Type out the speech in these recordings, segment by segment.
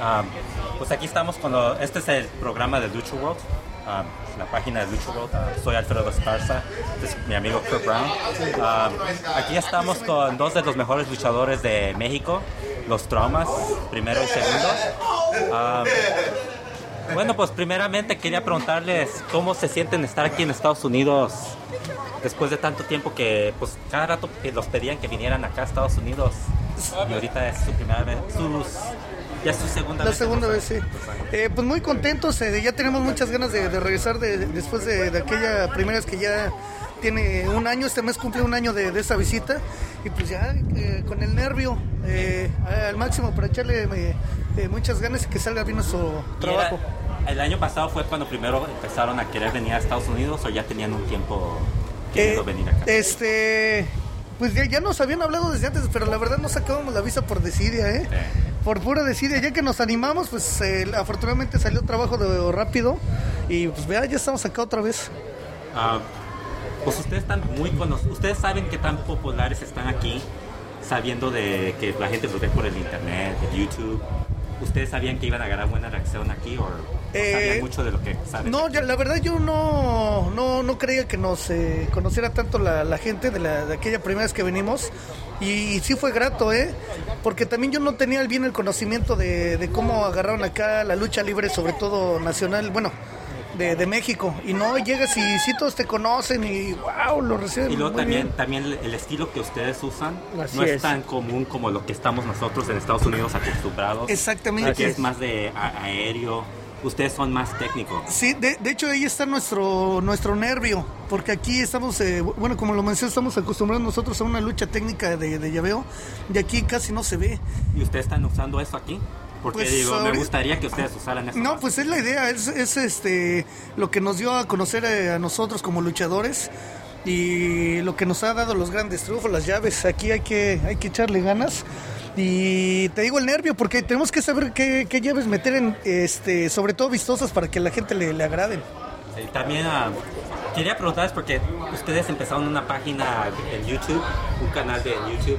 Um, pues aquí estamos con lo- este es el programa de Lucha World, um, la página de Lucha World. Uh, soy Alfredo Esparza, este es mi amigo Kurt Brown. Um, aquí estamos con dos de los mejores luchadores de México, los Traumas, primero y segundo. Bueno, pues primeramente quería preguntarles cómo se sienten estar aquí en Estados Unidos después de tanto tiempo que pues cada rato que los pedían que vinieran acá a Estados Unidos y ahorita es su primera vez, sus, ya es su segunda La vez. segunda vez, sí. Eh, pues muy contentos, eh, ya tenemos muchas ganas de, de regresar de- de- después de, aquella primera vez que ya tiene un año, este mes cumple un año de, esa visita y pues ya eh, con el nervio eh, al máximo para echarle eh, muchas ganas y que salga bien nuestro era- trabajo. el año pasado fue cuando primero empezaron a querer venir a Estados Unidos o ya tenían un tiempo queriendo venir acá. Este, pues ya, ya nos habían hablado desde antes, pero la verdad no sacábamos la visa por desidia, ¿eh? Por pura desidia, ya que nos animamos, pues eh, afortunadamente salió trabajo de, rápido y pues vea, ya estamos acá otra vez. Ah, pues ustedes están muy conocidos, ustedes saben que tan populares están aquí, sabiendo de que la gente los ve por el internet, el YouTube. ¿Ustedes sabían que iban a ganar buena reacción aquí o no Eh, sabían mucho de lo que saben? No, ya, la verdad yo no, no, no creía que nos eh, conociera tanto la, la gente de, la, de aquella primera vez que venimos y, sí fue grato, ¿eh? Porque también yo no tenía bien el conocimiento de, de cómo agarraron acá la lucha libre, sobre todo nacional, bueno, de, de México. Y no, llegas y sí todos te conocen y wow, lo reciben Y luego muy también, bien. también el- estilo que ustedes usan Así no es, es. tan común como lo que estamos nosotros en Estados Unidos acostumbrados. Exactamente. Que es más de a- aéreo. Ustedes son más técnicos. Sí, de, de hecho ahí está nuestro nuestro nervio, porque aquí estamos, eh, bueno, como lo mencioné, estamos acostumbrados nosotros a una lucha técnica de, de llaveo, y aquí casi no se ve. ¿Y ustedes están usando eso aquí? Porque Pues, digo, me gustaría que ustedes usaran eso. No, más. pues es la idea, es, es, este lo que nos dio a conocer eh, a nosotros como luchadores y lo que nos ha dado los grandes triunfos, las llaves. Aquí hay que hay que echarle ganas. Y te digo el nervio porque tenemos que saber qué, qué llaves meter en este, sobre todo vistosas para que a la gente le, le agraden. Sí, también ah, quería preguntarles porque ustedes empezaron una página en YouTube, un canal de YouTube,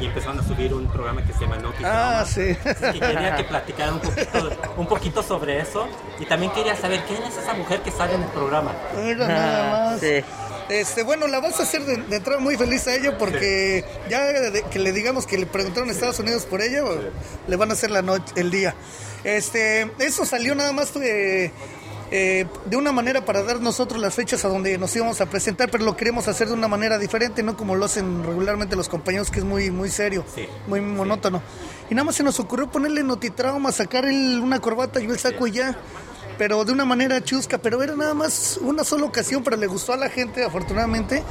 y empezaron a subir un programa que se llama Noti Ah, sí. Así que quería que platicaran un poquito, un poquito sobre eso y también quería saber quién es esa mujer que sale en el programa. Mira, Ah, nada más. Este, bueno, la vas a hacer de, de entrada muy feliz a ella porque ya de- que le digamos que le preguntaron a Estados Unidos por ella, le van a hacer la noche, el día. Este, eso salió nada más eh, eh, de una manera para dar nosotros las fechas a donde nos íbamos a presentar, pero lo queremos hacer de una manera diferente, no como lo hacen regularmente los compañeros, que es muy, muy serio, muy monótono. Y nada más se nos ocurrió ponerle notitrauma, sacar el- una corbata y el saco y ya pero de una manera chusca, pero era nada más una sola ocasión, pero le gustó a la gente afortunadamente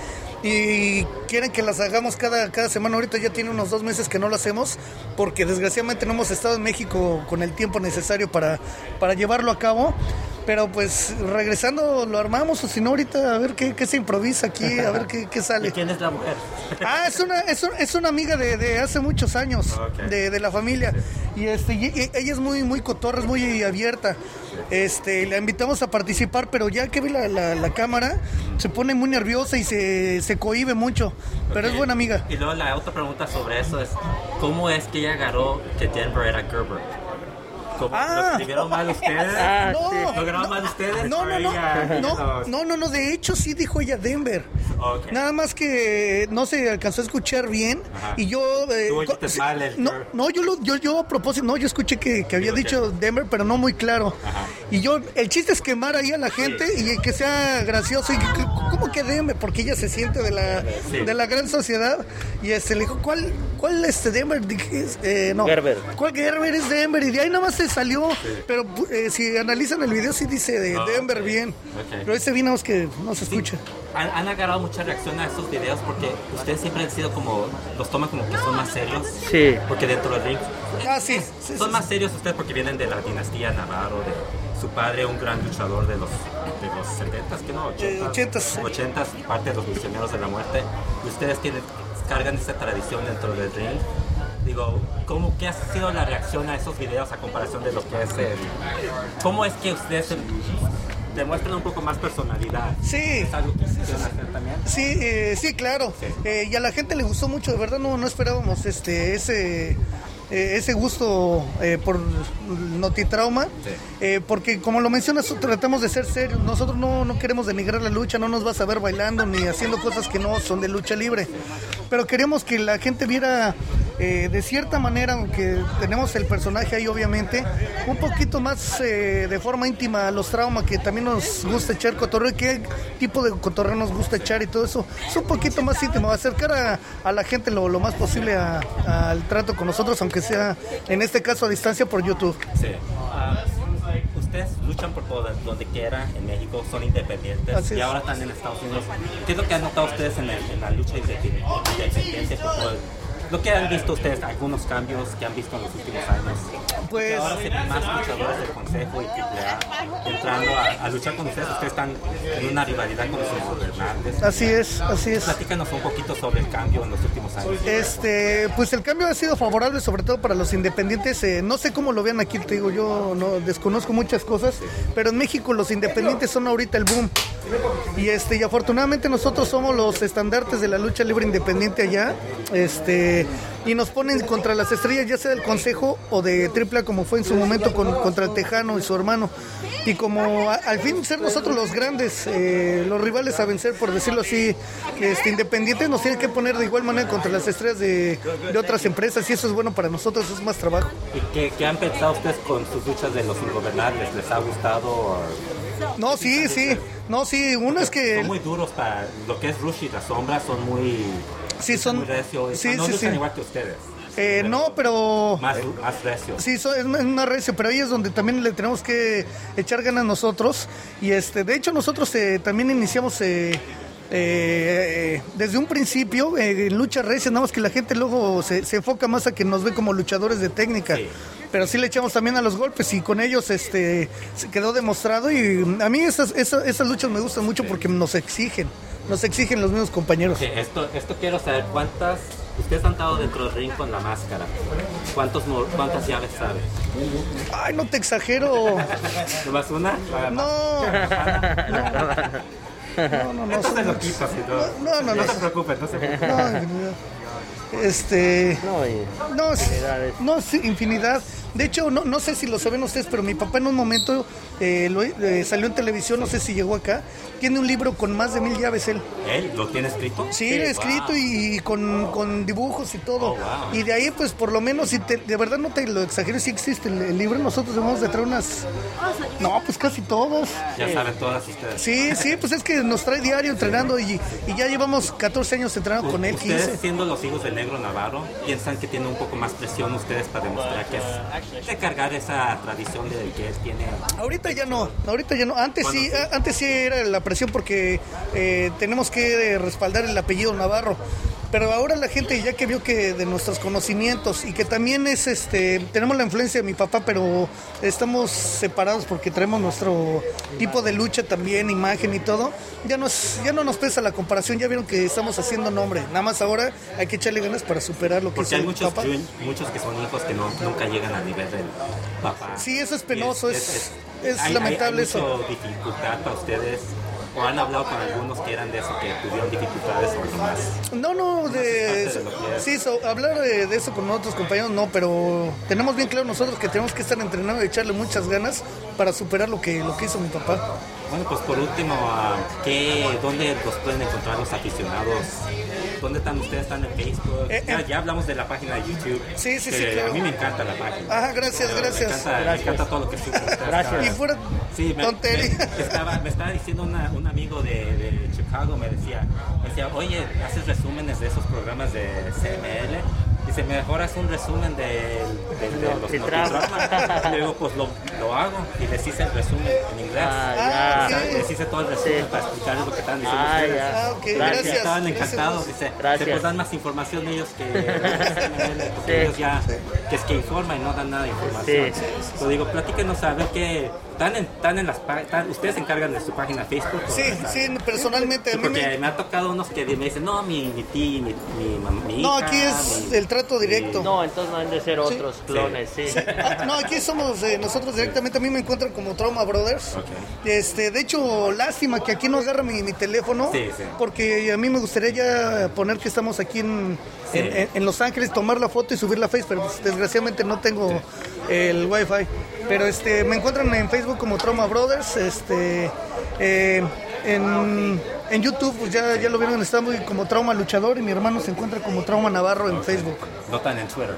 y quieren que las hagamos cada, cada semana, ahorita ya tiene unos dos meses que no lo hacemos porque desgraciadamente no hemos estado en México con el tiempo necesario para, para llevarlo a cabo. Pero pues regresando lo armamos, o si no ahorita a ver qué, qué se improvisa aquí, a ver qué, qué sale. ¿Y quién es la mujer? Ah, es una, es, es una amiga de, de hace muchos años, de, de la familia. Y, este, y- y ella es muy, muy cotorra, es muy abierta. Este, la invitamos a participar, pero ya que ve la, la- la cámara, se pone muy nerviosa y se, se cohíbe mucho. Pero es buena amiga. Y luego la otra pregunta sobre eso es, ¿cómo es que ella agarró que Denver era Gerber? ¿Cómo, ¿Lo escribieron mal ustedes? Ah, no, ¿Lo grabaron mal ustedes? No, ¿O no, no, no, no, no, no, de hecho sí dijo ella Denver. Ok. Nada más que no se alcanzó a escuchar bien Ajá. y yo... eh, Tú sí, mal el no, no, yo, lo, yo, yo a propósito, no, yo escuché que, que había dicho Denver, pero no muy claro. Y yo, el chiste es quemar ahí a la gente y que sea gracioso. Y que- que- ¿Cómo que Denver? Porque ella se siente de la, Sí. de la gran sociedad. Y este, le dijo, ¿cuál, cuál este Denver? Dije, eh, no. Gerber. ¿Cuál Gerber es Denver? Y de ahí nada más se salió. Pero eh, si analizan el video, sí dice de Ah, Denver bien. Pero ese vino es que no se escucha. Han, han agarrado mucha reacción a esos videos porque ustedes siempre han sido como, los toman como que son más serios. Sí. Porque dentro del ring Ah, sí. son más serios ustedes porque vienen de la dinastía Navarro, de su padre, un gran luchador de los, de los 70s, que no, 80s, 80s, parte de los misioneros de la muerte. Y ustedes tienen, cargan esa tradición dentro del ring. Digo, ¿cómo, ¿qué ha sido la reacción a esos videos a comparación de lo que es el... ¿Cómo es que ustedes demuestran un poco más personalidad? Sí. ¿Es algo que quisieran hacer también? Sí, eh, sí, claro. Eh, y a la gente le gustó mucho, de verdad no, no esperábamos este ese eh, ese gusto eh, por notitrauma, eh, porque como lo mencionas, tratamos de ser serios, nosotros no, no queremos denigrar la lucha, no nos vas a ver bailando ni haciendo cosas que no son de lucha libre, pero queremos que la gente viera eh, de cierta manera, aunque tenemos el personaje ahí obviamente, un poquito más eh, de forma íntima los traumas que también nos gusta echar cotorreo, qué tipo de cotorreo nos gusta echar y todo eso, es un poquito más íntimo, acercar a, a la gente lo, lo más posible al trato con nosotros, aunque sea en este caso a distancia por YouTube. Sí. Ah, ustedes luchan por poder donde quiera en México, son independientes y ahora están en Estados Unidos. ¿Qué es lo que han notado ustedes en, la lucha independiente por poder lo que han visto ustedes, algunos cambios que han visto en los últimos años. Pues ahora se más luchadores del Consejo y AAA entrando a, luchar con ustedes. Ustedes están en una rivalidad con los gobernantes. Así es, así es. Platícanos un poquito sobre el cambio en los últimos años. Este, pues el cambio ha sido favorable, sobre todo para los independientes. Eh, no sé cómo lo vean aquí, te digo, yo no desconozco muchas cosas, pero en México los independientes son ahorita el boom. Y este, y afortunadamente nosotros somos los estandartes de la lucha libre independiente allá. Este, y nos ponen contra las estrellas, ya sea del Consejo o de Tripla, como fue en su momento con, contra el Tejano y su hermano. Y como al fin ser nosotros los grandes, eh, los rivales a vencer, por decirlo así, este, independientes, nos tienen que poner de igual manera contra las estrellas de, otras empresas y eso es bueno para nosotros, es más trabajo. ¿Y qué, han pensado ustedes con sus luchas de los ingobernables? ¿Les ha gustado? No, sí, sí. No, sí, uno es que... Son muy duros para lo que es Rush y las sombras, son muy... Sí, son... Muy Sí, no sí, sí. igual que ustedes. Eh, no, pero... Más, más recio. Sí, es más recio, pero ahí es donde también le tenemos que echar ganas nosotros. Y este, de hecho nosotros eh, también iniciamos... Eh, eh, desde un principio en lucha recia, nada más que la gente luego se, se, enfoca más a que nos ve como luchadores de técnica. Pero sí le echamos también a los golpes y con ellos este se quedó demostrado y a mí esas, esas, esas luchas me gustan mucho porque nos exigen, nos exigen los mismos compañeros. esto, esto quiero saber, ¿cuántas Ustedes han estado dentro del ring con la máscara. ¿Cuántos, ¿Cuántas llaves sabe? Ay, no te exagero. ¿Nomás una? No. no. No, no, no. Esto se lo quito, no, no, no, no, se preocupen, no se preocupen. No, este. No, no, no, infinidad. De hecho, no, no sé si lo saben ustedes, pero mi papá en un momento eh, eh, salió en televisión, no sé si llegó acá, tiene un libro con más de mil llaves él. ¿Él lo tiene escrito? Sí, lo escrito y, con, dibujos y todo. Oh, y de ahí, pues por lo menos, si de verdad no te lo exagero, si existe el, libro, nosotros debemos de traer unas... No, pues casi todas. Ya saben todas ustedes. Sí, sí, pues es que nos trae diario entrenando y, y ya llevamos 14 años entrenando con él. Ustedes siendo los hijos del negro Navarro, piensan que tiene un poco más presión ustedes para demostrar que es de cargar esa tradición de que él tiene... Ahorita ya no, ahorita ya no. Antes sí, antes sí era la presión porque eh, tenemos que respaldar el apellido Navarro. Pero ahora la gente ya que vio que de nuestros conocimientos y que también es este tenemos la influencia de mi papá, pero estamos separados porque traemos nuestro tipo de lucha también, imagen y todo. Ya nos ya no nos pesa la comparación, ya vieron que estamos haciendo nombre. Nada más ahora hay que echarle ganas para superar lo que porque hay muchos, muchos que son hijos que no, nunca llegan al nivel del papá. Sí, eso es penoso, es, es, lamentable eso. dificultad para ustedes ¿O han hablado con algunos que eran de eso, que tuvieron dificultades o más? No, no, de, sí, hablar de, eso con otros compañeros no, pero tenemos bien claro nosotros que tenemos que estar entrenando y echarle muchas ganas para superar lo que, lo que hizo mi papá. Bueno, pues por último, ¿qué, ¿dónde los pueden encontrar los aficionados? ¿Dónde están ustedes? ¿Están en Facebook? Eh, eh. ya, hablamos de la página de YouTube. Sí, sí, sí. A mí me encanta la página. Ajá, gracias, gracias. Me encanta, todo lo que suben Gracias. Y fuera sí, me, tontería. Me, estaba, me estaba diciendo un amigo de, de, Chicago, me decía, me decía, oye, haces resúmenes de esos programas de CML Dice, mejor haz un resumen de, de, de los notitramas. Le digo, pues lo, lo, hago y les hice el resumen en inglés. Ah, ya. Les hice todo el resumen para explicarles lo que estaban diciendo ah, ustedes. Ah, okay. Gracias. Estaban encantados. Dice, Gracias. pues dan más información ellos que, porque ellos ya, que es que informan y no dan nada de información. Sí. digo, platíquenos a ver qué ¿Están en, están en las ¿Ustedes se encargan de su página Facebook? Sí, sí, personalmente. porque me... ha tocado unos que me dicen, no, mi, mi mi, mi, No, aquí es el trato directo. No, entonces no han de ser otros clones, sí. Ah, no, aquí somos eh, nosotros directamente a mí me encuentran como Trauma Brothers. Este, de hecho, lástima que aquí no agarra mi, teléfono, porque a mí me gustaría ya poner que estamos aquí en, en, Los Ángeles, tomar la foto y subir la Face, pero pues, desgraciadamente no tengo el Wi-Fi. Pero este, me encuentran en Facebook como Trauma Brothers, este, eh, en, en, YouTube pues ya, ya lo vieron, estamos como Trauma Luchador y mi hermano se encuentra como Trauma Navarro en Facebook. No tan en Twitter.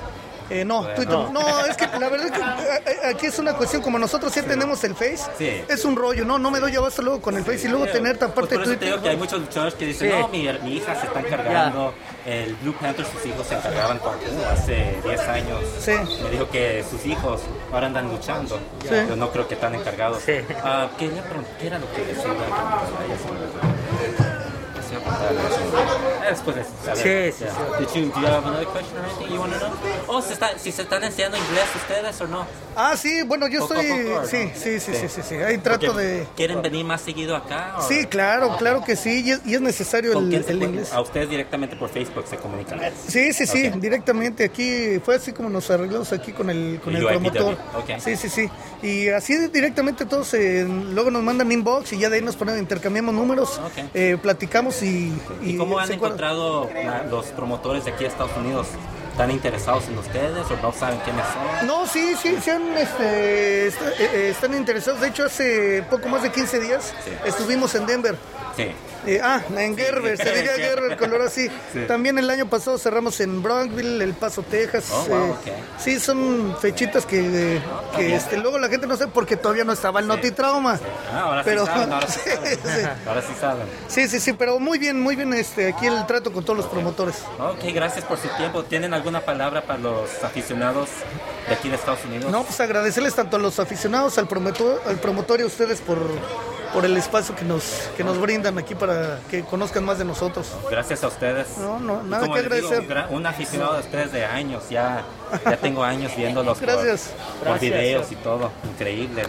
Eh, no, Twitter, no. es que la verdad es que eh, aquí es una cuestión, como nosotros ya tenemos el Face, es un rollo, no, no me doy abasto luego con el Face y luego tener esta parte pues de Twitter. Te digo que hay muchos luchadores que dicen, no, mi, mi, hija se está encargando, el Blue Panther, sus hijos se encargaban por, uh, hace 10 años. Me dijo que sus hijos ahora andan luchando, pero no creo que están encargados. Uh, ¿qué, era lo que decía? Después de saber. Sí, sí, sí. Did you, do you have another question or anything you want to know? Oh, ¿se está, si se están enseñando inglés ustedes o no? Ah, sí, bueno, yo estoy... sí, sí, sí, sí, sí, sí, Ahí trato de... ¿Quieren venir más seguido acá? Sí, claro, claro que sí, y es, y es necesario el, el inglés. ¿A ustedes directamente por Facebook se comunican? Sí, sí, sí, directamente aquí, fue así como nos arreglamos aquí con el, con el promotor. Sí, sí, sí. Y así directamente todos eh, luego nos mandan inbox y ya de ahí nos ponemos, intercambiamos números, eh, platicamos y... ¿Y, cómo han encontrado los promotores de aquí de Estados Unidos? ¿Están interesados en ustedes o no saben quiénes son? No, sí, sí, sí este, eh, están interesados. De hecho, hace poco más de 15 días estuvimos en Denver. Sí. Eh, ah, en Gerber, se diría Gerber, color así. También el año pasado cerramos en Bronxville, El Paso, Texas. Oh, eh, sí, son fechitas que, que este, luego la gente no sabe porque todavía no estaba el Noti Trauma. Ah, ahora pero, sí saben, ahora sí saben. ahora sí saben. Sí, sí, sí, pero muy bien, muy bien este, aquí el trato con todos los promotores. Ok, gracias por su tiempo. ¿Tienen alguna palabra para los aficionados de aquí de Estados Unidos? No, pues agradecerles tanto a los aficionados, al promotor, al promotor y a ustedes por por el espacio que nos, que nos brindan aquí para que conozcan más de nosotros. Gracias a ustedes. No, no, nada que agradecer. un aficionado de ustedes de años, ya, ya tengo años viéndolos Gracias. por, por videos y todo. Increíble.